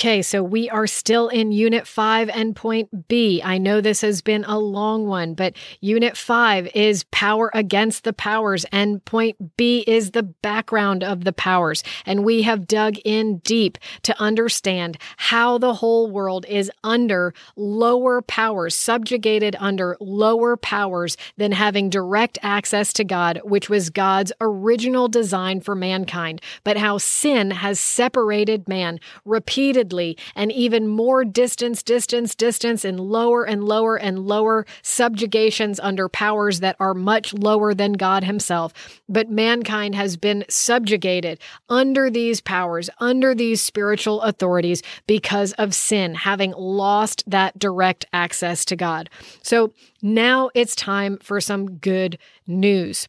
Okay, so we are still in Unit 5 and Point B. I know this has been a long one, but Unit 5 is power against the powers, and Point B is the background of the powers. And we have dug in deep to understand how the whole world is under lower powers, subjugated under lower powers than having direct access to God, which was God's original design for mankind, but how sin has separated man repeatedly repeatedly and even more distance, distance, distance, and lower and lower and lower subjugations under powers that are much lower than God Himself. But mankind has been subjugated under these powers, under these spiritual authorities because of sin, having lost that direct access to God. So now it's time for some good news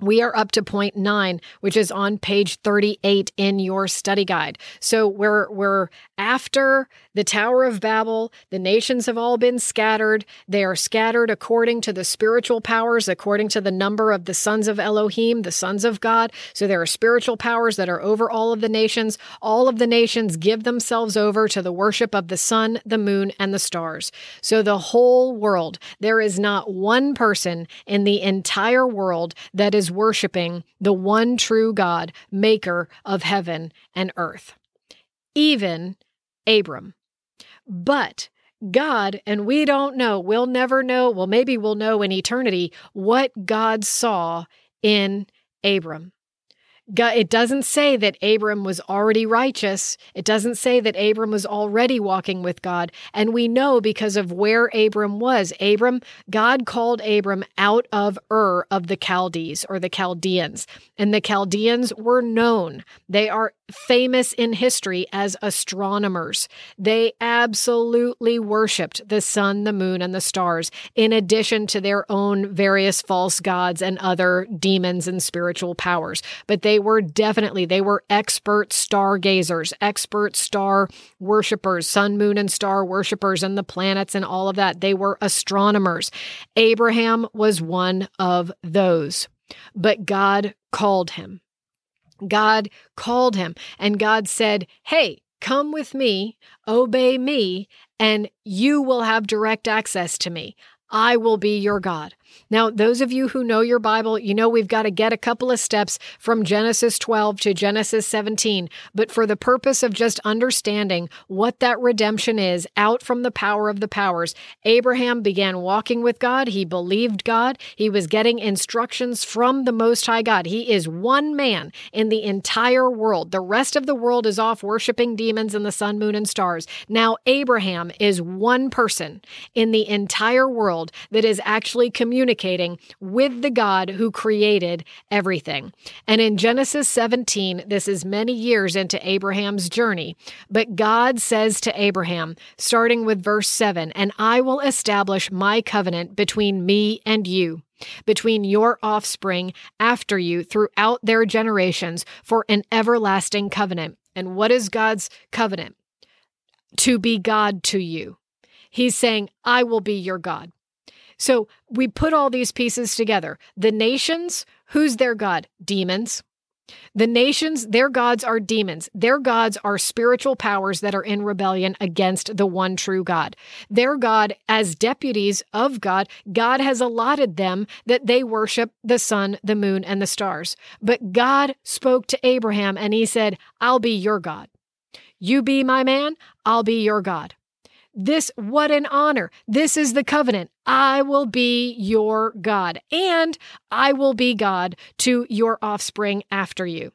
we are up to point nine, which is on page 38 in your study guide. So we're we're after the Tower of Babel, the nations have all been scattered. They are scattered according to the spiritual powers, according to the number of the sons of Elohim, the sons of God. So there are spiritual powers that are over all of the nations. All of the nations give themselves over to the worship of the sun, the moon, and the stars. So the whole world, there is not one person in the entire world that is worshiping the one true God, maker of heaven and earth. Even Abram. But God, and we don't know, we'll never know, well, maybe we'll know in eternity what God saw in Abram. It doesn't say that Abram was already righteous. It doesn't say that Abram was already walking with God. And we know because of where Abram was. Abram, God called Abram out of Ur of the Chaldees or the Chaldeans. And the Chaldeans were known. They are famous in history as astronomers. They absolutely worshiped the sun, the moon, and the stars, in addition to their own various false gods and other demons and spiritual powers. But they were definitely, they were expert stargazers, expert star worshippers, sun, moon, and star worshippers, and the planets and all of that. They were astronomers. Abraham was one of those. But God called him. God called him and God said, Hey, come with me, obey me, and you will have direct access to me. I will be your God. Now, those of you who know your Bible, you know we've got to get a couple of steps from Genesis 12 to Genesis 17. But for the purpose of just understanding what that redemption is out from the power of the powers, Abraham began walking with God. He believed God. He was getting instructions from the Most High God. He is one man in the entire world. The rest of the world is off worshiping demons and the sun, moon, and stars. Now, Abraham is one person in the entire world that is actually communicating communicating with the God who created everything. And in Genesis 17, this is many years into Abraham's journey, but God says to Abraham, starting with verse 7, And I will establish my covenant between me and you between your offspring after you throughout their generations for an everlasting covenant. And what is God's covenant? To be God to you. He's saying, I will be your God. So we put all these pieces together. The nations, who's their God? Demons. The nations, their gods are demons. Their gods are spiritual powers that are in rebellion against the one true God. Their God, as deputies of God, God has allotted them that they worship the sun, the moon, and the stars. But God spoke to Abraham and he said, I'll be your God. You be my man, I'll be your God. This, what an honor. This is the covenant. I will be your God, and I will be God to your offspring after you.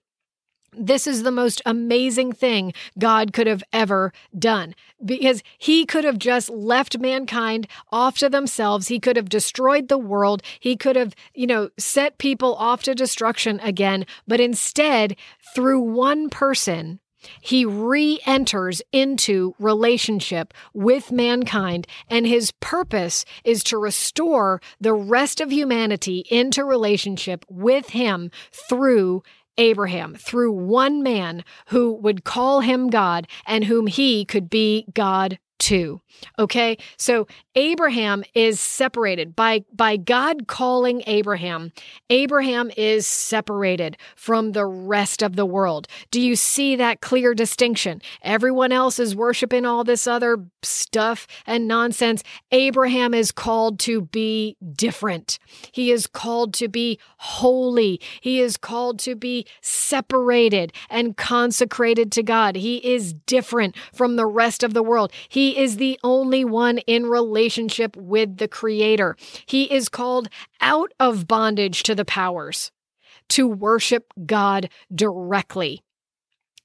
This is the most amazing thing God could have ever done because he could have just left mankind off to themselves. He could have destroyed the world. He could have, you know, set people off to destruction again. But instead, through one person, he re enters into relationship with mankind, and his purpose is to restore the rest of humanity into relationship with him through Abraham, through one man who would call him God and whom he could be God too. Okay. So Abraham is separated by, by God calling Abraham. Abraham is separated from the rest of the world. Do you see that clear distinction? Everyone else is worshiping all this other stuff and nonsense. Abraham is called to be different. He is called to be holy. He is called to be separated and consecrated to God. He is different from the rest of the world. He is the only one in relationship with the Creator. He is called out of bondage to the powers to worship God directly.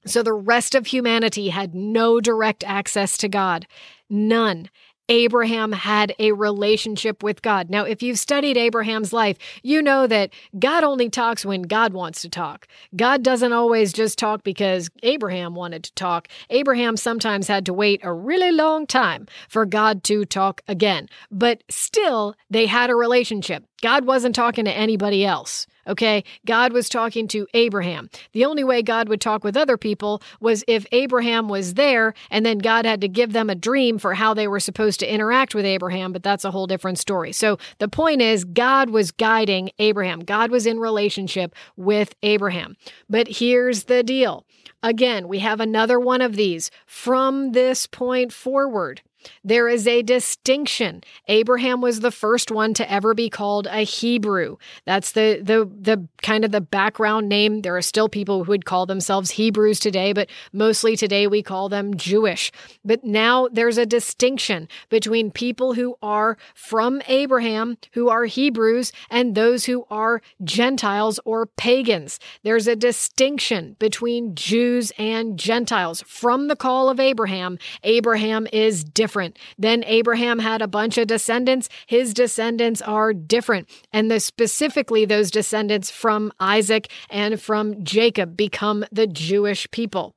So the rest of humanity had no direct access to God. None. Abraham had a relationship with God. Now, if you've studied Abraham's life, you know that God only talks when God wants to talk. God doesn't always just talk because Abraham wanted to talk. Abraham sometimes had to wait a really long time for God to talk again. But still, they had a relationship. God wasn't talking to anybody else. Okay. God was talking to Abraham. The only way God would talk with other people was if Abraham was there and then God had to give them a dream for how they were supposed to interact with Abraham, but that's a whole different story. So the point is, God was guiding Abraham. God was in relationship with Abraham. But here's the deal. Again, we have another one of these from this point forward. There is a distinction. Abraham was the first one to ever be called a Hebrew. That's the the the kind of the background name. There are still people who would call themselves Hebrews today, but mostly today we call them Jewish. But now there's a distinction between people who are from Abraham, who are Hebrews, and those who are Gentiles or pagans. There's a distinction between Jews and Gentiles. From the call of Abraham, Abraham is different different. Then Abraham had a bunch of descendants. His descendants are different. And the, specifically, those descendants from Isaac and from Jacob become the Jewish people.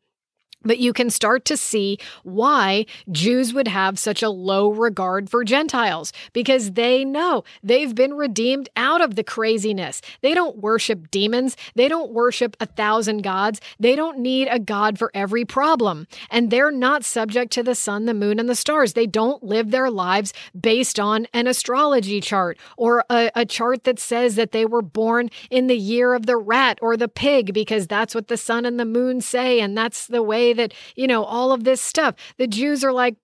But you can start to see why Jews would have such a low regard for Gentiles because they know they've been redeemed out of the craziness. They don't worship demons. They don't worship a thousand gods. They don't need a God for every problem. And they're not subject to the sun, the moon, and the stars. They don't live their lives based on an astrology chart or a, a chart that says that they were born in the year of the rat or the pig because that's what the sun and the moon say. And that's the way that, you know, all of this stuff. The Jews are like,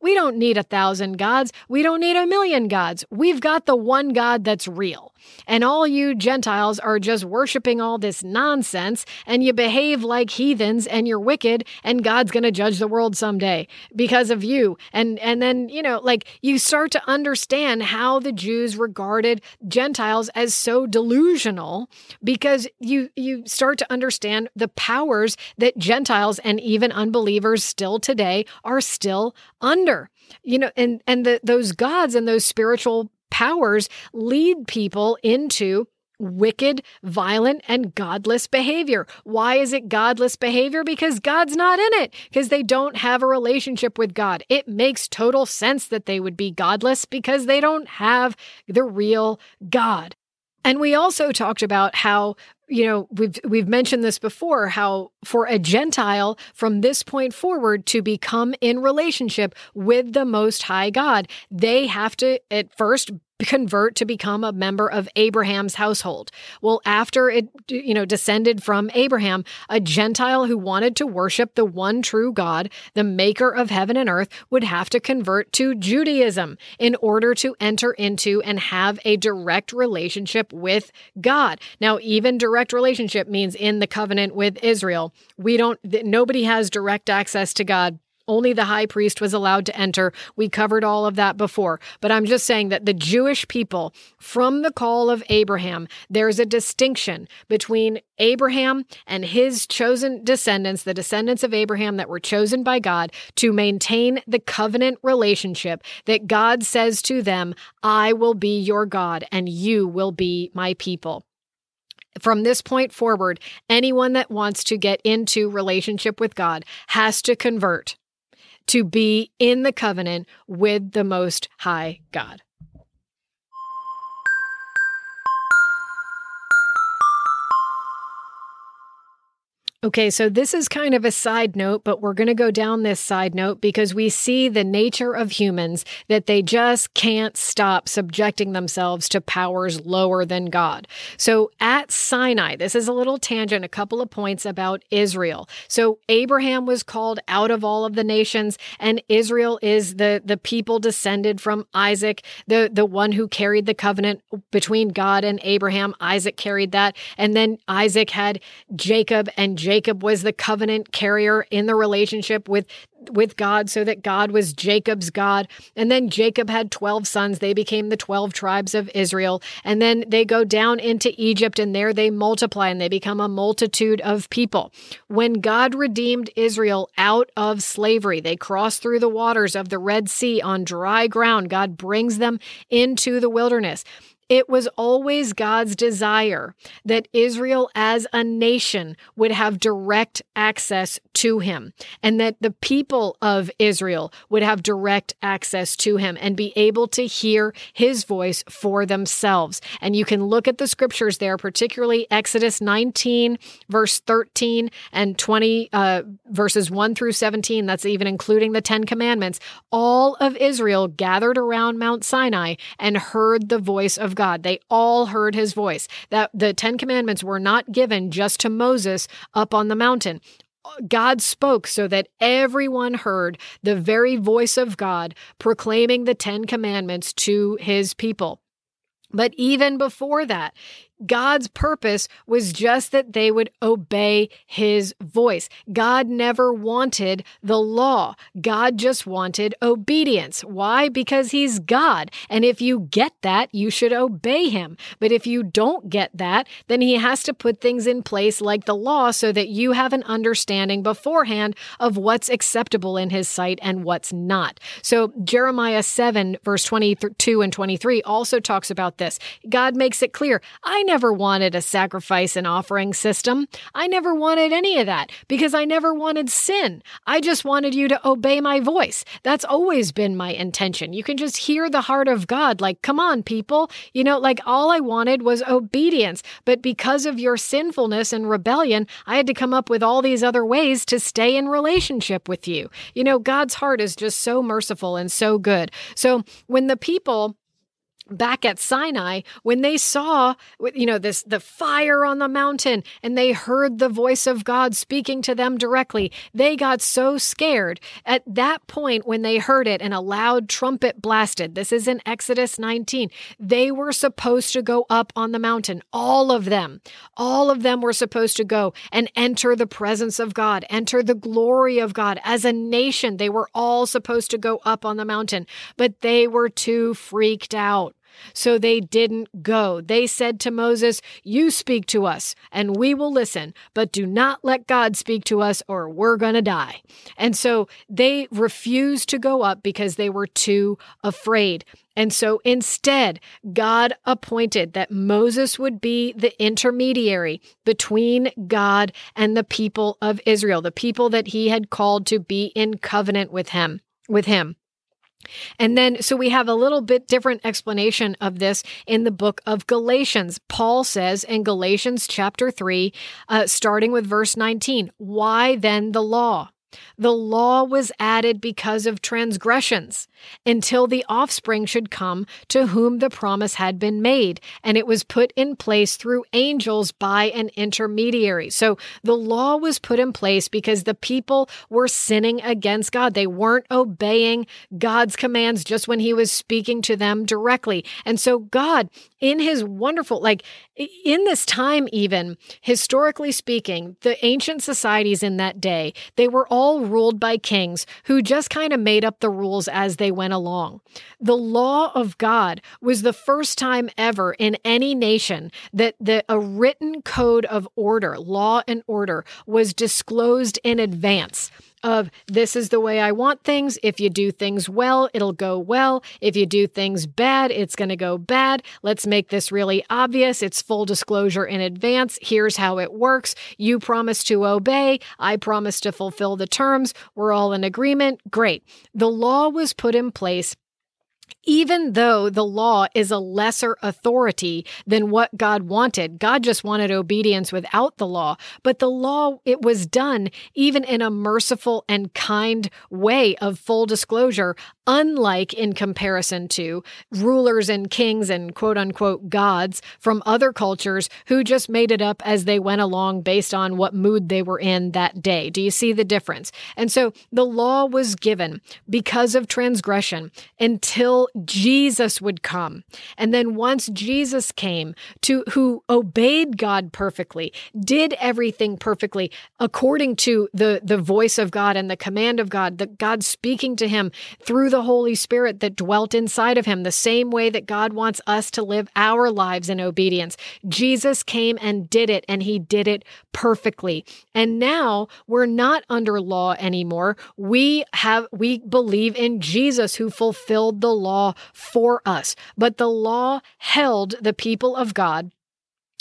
we don't need a thousand gods. We don't need a million gods. We've got the one God that's real. And all you Gentiles are just worshiping all this nonsense and you behave like heathens and you're wicked and God's going to judge the world someday because of you. And and then, you know, like you start to understand how the Jews regarded Gentiles as so delusional because you you start to understand the powers that Gentiles and even unbelievers still today are still under. You know, and and the, those gods and those spiritual powers lead people into wicked, violent, and godless behavior. Why is it godless behavior? Because God's not in it, because they don't have a relationship with God. It makes total sense that they would be godless because they don't have the real God. And we also talked about how you know we've we've mentioned this before how for a gentile from this point forward to become in relationship with the most high god they have to at first convert to become a member of Abraham's household. Well, after it, you know, descended from Abraham, a Gentile who wanted to worship the one true God, the maker of heaven and earth, would have to convert to Judaism in order to enter into and have a direct relationship with God. Now, even direct relationship means in the covenant with Israel. We don't, nobody has direct access to God only the high priest was allowed to enter. We covered all of that before. But I'm just saying that the Jewish people, from the call of Abraham, there's a distinction between Abraham and his chosen descendants, the descendants of Abraham that were chosen by God to maintain the covenant relationship that God says to them, I will be your God and you will be my people from this point forward, anyone that wants to get into relationship with God has to convert to be in the covenant with the Most High God. Okay, so this is kind of a side note, but we're going to go down this side note because we see the nature of humans that they just can't stop subjecting themselves to powers lower than God. So at Sinai, this is a little tangent, a couple of points about Israel. So Abraham was called out of all of the nations, and Israel is the, the people descended from Isaac, the, the one who carried the covenant between God and Abraham. Isaac carried that. And then Isaac had Jacob and Jacob Jacob was the covenant carrier in the relationship with with God so that God was Jacob's God. And then Jacob had 12 sons. They became the 12 tribes of Israel. And then they go down into Egypt and there they multiply and they become a multitude of people. When God redeemed Israel out of slavery, they cross through the waters of the Red Sea on dry ground. God brings them into the wilderness. It was always God's desire that Israel as a nation would have direct access to him and that the people of Israel would have direct access to him and be able to hear his voice for themselves. And you can look at the scriptures there, particularly Exodus 19, verse 13 and 20, uh, verses 1 through 17. That's even including the Ten Commandments. All of Israel gathered around Mount Sinai and heard the voice of God. God. They all heard his voice. That the 10 commandments were not given just to Moses up on the mountain. God spoke so that everyone heard the very voice of God proclaiming the 10 commandments to his people. But even before that, God's purpose was just that they would obey his voice. God never wanted the law. God just wanted obedience. Why? Because he's God. And if you get that, you should obey him. But if you don't get that, then he has to put things in place like the law so that you have an understanding beforehand of what's acceptable in his sight and what's not. So Jeremiah 7, verse 22 and 23 also talks about this. God makes it clear, I never wanted a sacrifice and offering system. I never wanted any of that because I never wanted sin. I just wanted you to obey my voice. That's always been my intention. You can just hear the heart of God like, come on, people. You know, like all I wanted was obedience. But because of your sinfulness and rebellion, I had to come up with all these other ways to stay in relationship with you. You know, God's heart is just so merciful and so good. So when the people back at Sinai when they saw you know this the fire on the mountain and they heard the voice of God speaking to them directly. They got so scared. At that point when they heard it and a loud trumpet blasted this is in Exodus 19 they were supposed to go up on the mountain all of them. All of them were supposed to go and enter the presence of God enter the glory of God. As a nation they were all supposed to go up on the mountain but they were too freaked out so they didn't go. They said to Moses, You speak to us, and we will listen, but do not let God speak to us, or we're going to die. And so they refused to go up because they were too afraid. And so instead, God appointed that Moses would be the intermediary between God and the people of Israel, the people that he had called to be in covenant with him, with him. And then, so we have a little bit different explanation of this in the book of Galatians. Paul says in Galatians chapter 3, uh, starting with verse 19, why then the law? The law was added because of transgressions until the offspring should come to whom the promise had been made, and it was put in place through angels by an intermediary. So the law was put in place because the people were sinning against God. They weren't obeying God's commands just when He was speaking to them directly. And so God, in His wonderful, like in this time, even historically speaking, the ancient societies in that day, they were all ruled by kings who just kind of made up the rules as they went along. The law of God was the first time ever in any nation that the, a written code of order, law and order, was disclosed in advance of this is the way I want things. If you do things well, it'll go well. If you do things bad, it's going to go bad. Let's make this really obvious. It's full disclosure in advance. Here's how it works. You promise to obey. I promise to fulfill the terms. We're all in agreement. Great. The law was put in place even though the law is a lesser authority than what God wanted. God just wanted obedience without the law, but the law, it was done even in a merciful and kind way of full disclosure, unlike in comparison to rulers and kings and quote unquote gods from other cultures who just made it up as they went along based on what mood they were in that day. Do you see the difference? And so the law was given because of transgression until Jesus would come. And then once Jesus came to who obeyed God perfectly, did everything perfectly according to the the voice of God and the command of God, that God speaking to him through the Holy Spirit that dwelt inside of him, the same way that God wants us to live our lives in obedience. Jesus came and did it and he did it perfectly. And now we're not under law anymore. We have we believe in Jesus who fulfilled the law for us. But the law held the people of God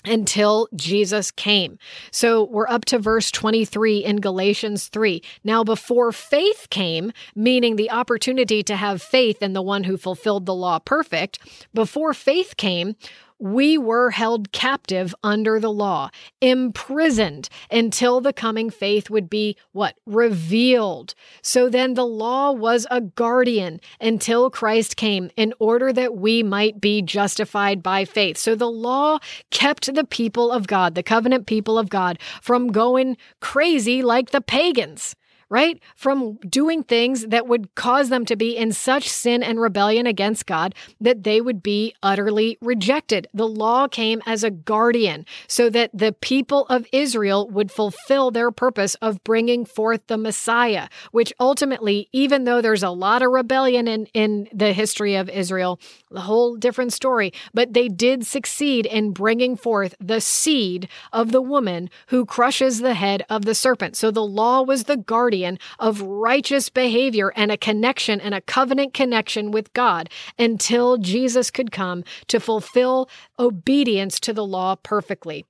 until Jesus came. So we're up to verse 23 in Galatians 3. Now, before faith came, meaning the opportunity to have faith in the one who fulfilled the law perfect, before faith came, we were held captive under the law, imprisoned until the coming faith would be what? Revealed. So then the law was a guardian until Christ came in order that we might be justified by faith. So the law kept the people of God, the covenant people of God, from going crazy like the pagans right? From doing things that would cause them to be in such sin and rebellion against God that they would be utterly rejected. The law came as a guardian so that the people of Israel would fulfill their purpose of bringing forth the Messiah, which ultimately, even though there's a lot of rebellion in, in the history of Israel, the whole different story, but they did succeed in bringing forth the seed of the woman who crushes the head of the serpent. So the law was the guardian guardian of righteous behavior and a connection and a covenant connection with God until Jesus could come to fulfill obedience to the law perfectly.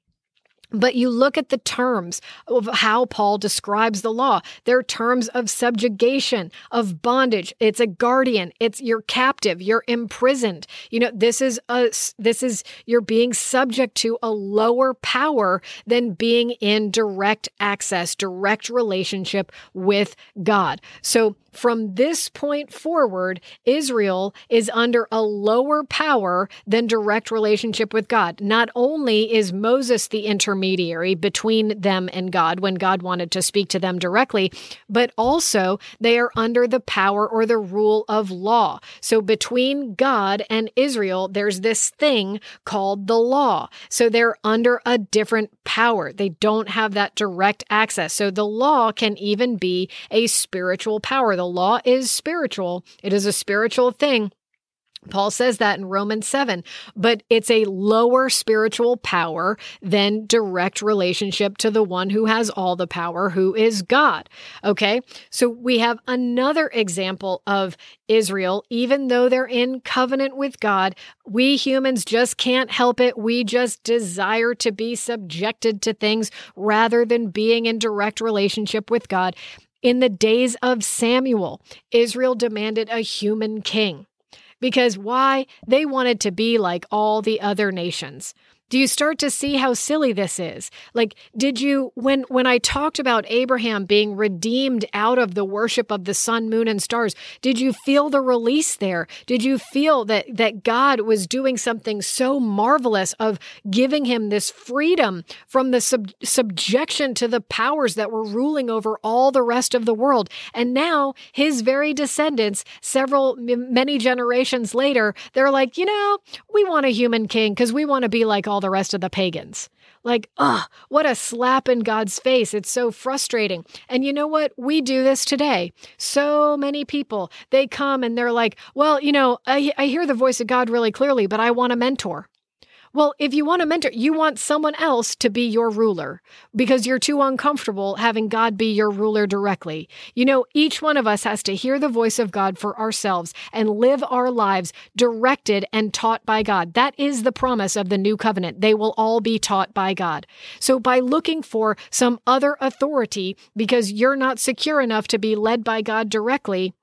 But you look at the terms of how Paul describes the law. They're terms of subjugation, of bondage. It's a guardian. It's you're captive. You're imprisoned. You know, this is a this is you're being subject to a lower power than being in direct access, direct relationship with God. So from this point forward, Israel is under a lower power than direct relationship with God. Not only is Moses the intermediary between them and God when God wanted to speak to them directly, but also they are under the power or the rule of law. So between God and Israel, there's this thing called the law. So they're under a different power. They don't have that direct access. So the law can even be a spiritual power the law is spiritual, it is a spiritual thing. Paul says that in Romans 7, but it's a lower spiritual power than direct relationship to the one who has all the power, who is God. Okay. So we have another example of Israel, even though they're in covenant with God, we humans just can't help it. We just desire to be subjected to things rather than being in direct relationship with God. In the days of Samuel, Israel demanded a human king. Because why? They wanted to be like all the other nations. Do you start to see how silly this is? Like did you when when I talked about Abraham being redeemed out of the worship of the sun, moon and stars, did you feel the release there? Did you feel that that God was doing something so marvelous of giving him this freedom from the sub- subjection to the powers that were ruling over all the rest of the world? And now his very descendants, several many generations later, they're like, "You know, we want a human king because we want to be like all the rest of the pagans. Like, ugh, what a slap in God's face. It's so frustrating. And you know what? We do this today. So many people, they come and they're like, well, you know, I, I hear the voice of God really clearly, but I want a mentor. Well, if you want a mentor, you want someone else to be your ruler because you're too uncomfortable having God be your ruler directly. You know, each one of us has to hear the voice of God for ourselves and live our lives directed and taught by God. That is the promise of the new covenant. They will all be taught by God. So by looking for some other authority because you're not secure enough to be led by God directly,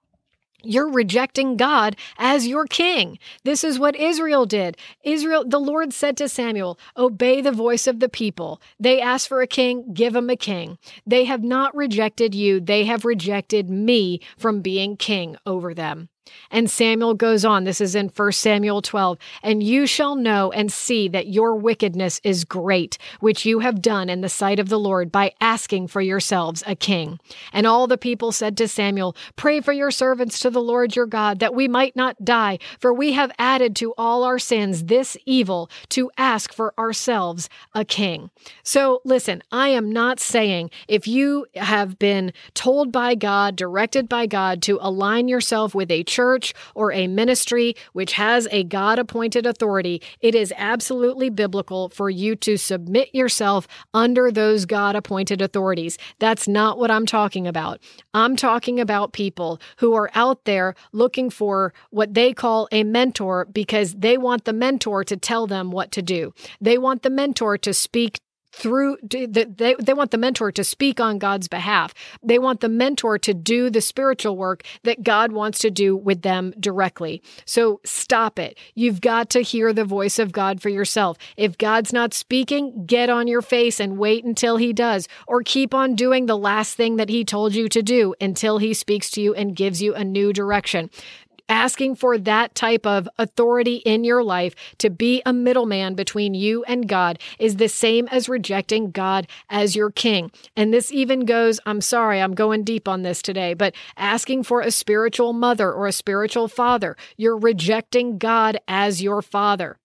you're rejecting God as your king. This is what Israel did. Israel, the Lord said to Samuel, Obey the voice of the people. They ask for a king, give them a king. They have not rejected you, they have rejected me from being king over them. And Samuel goes on, this is in 1 Samuel 12, and you shall know and see that your wickedness is great, which you have done in the sight of the Lord by asking for yourselves a king. And all the people said to Samuel, Pray for your servants to the Lord your God, that we might not die, for we have added to all our sins this evil to ask for ourselves a king. So listen, I am not saying if you have been told by God, directed by God to align yourself with a church or a ministry which has a God appointed authority, it is absolutely biblical for you to submit yourself under those God appointed authorities. That's not what I'm talking about. I'm talking about people who are out there looking for what they call a mentor because they want the mentor to tell them what to do. They want the mentor to speak through they, they want the mentor to speak on God's behalf. They want the mentor to do the spiritual work that God wants to do with them directly. So stop it. You've got to hear the voice of God for yourself. If God's not speaking, get on your face and wait until he does or keep on doing the last thing that he told you to do until he speaks to you and gives you a new direction asking for that type of authority in your life to be a middleman between you and God is the same as rejecting God as your king. And this even goes, I'm sorry, I'm going deep on this today, but asking for a spiritual mother or a spiritual father, you're rejecting God as your father.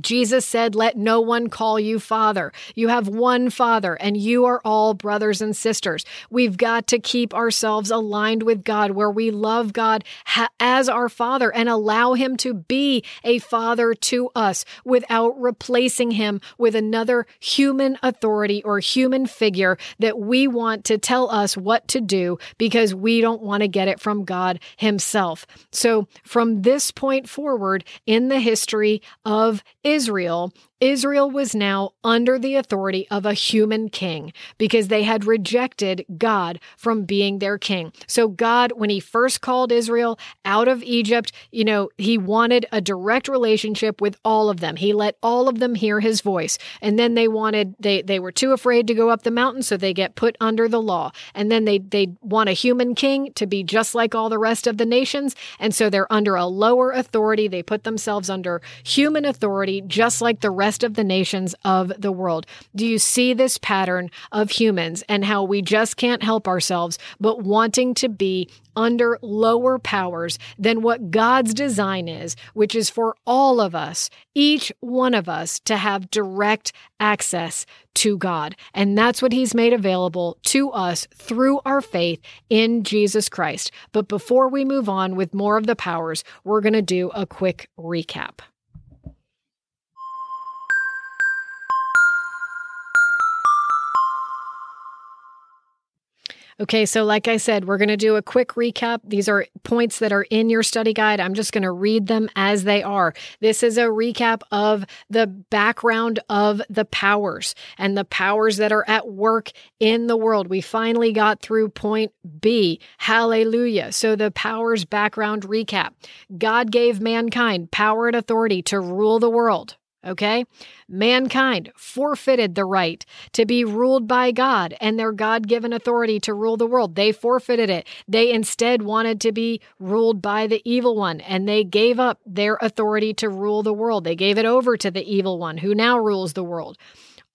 Jesus said, Let no one call you Father. You have one Father, and you are all brothers and sisters. We've got to keep ourselves aligned with God, where we love God ha- as our Father and allow Him to be a Father to us without replacing Him with another human authority or human figure that we want to tell us what to do because we don't want to get it from God Himself. So, from this point forward in the history of Israel Israel was now under the authority of a human king because they had rejected God from being their king. So, God, when He first called Israel out of Egypt, you know, He wanted a direct relationship with all of them. He let all of them hear His voice. And then they wanted, they, they were too afraid to go up the mountain, so they get put under the law. And then they, they want a human king to be just like all the rest of the nations. And so they're under a lower authority. They put themselves under human authority, just like the rest rest of the nations of the world. Do you see this pattern of humans and how we just can't help ourselves but wanting to be under lower powers than what God's design is, which is for all of us, each one of us, to have direct access to God. And that's what He's made available to us through our faith in Jesus Christ. But before we move on with more of the powers, we're going to do a quick recap. Okay, so like I said, we're going to do a quick recap. These are points that are in your study guide. I'm just going to read them as they are. This is a recap of the background of the powers and the powers that are at work in the world. We finally got through point B. Hallelujah. So the powers background recap. God gave mankind power and authority to rule the world. Okay? Mankind forfeited the right to be ruled by God and their God given authority to rule the world. They forfeited it. They instead wanted to be ruled by the evil one and they gave up their authority to rule the world. They gave it over to the evil one who now rules the world.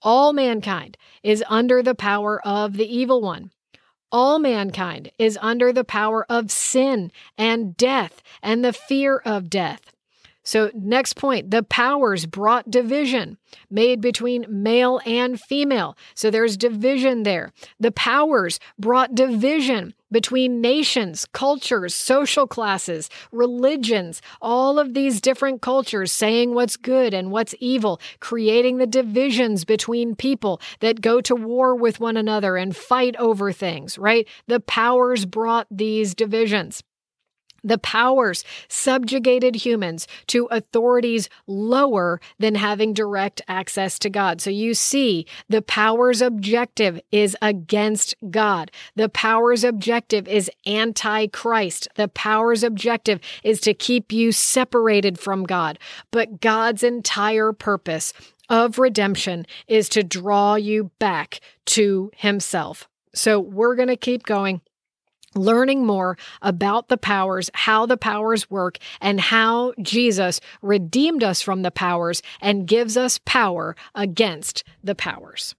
All mankind is under the power of the evil one. All mankind is under the power of sin and death and the fear of death. So, next point the powers brought division made between male and female. So, there's division there. The powers brought division between nations, cultures, social classes, religions, all of these different cultures saying what's good and what's evil, creating the divisions between people that go to war with one another and fight over things, right? The powers brought these divisions. The powers subjugated humans to authorities lower than having direct access to God. So you see, the power's objective is against God. The power's objective is anti Christ. The power's objective is to keep you separated from God. But God's entire purpose of redemption is to draw you back to Himself. So we're going to keep going learning more about the powers, how the powers work, and how Jesus redeemed us from the powers and gives us power against the powers.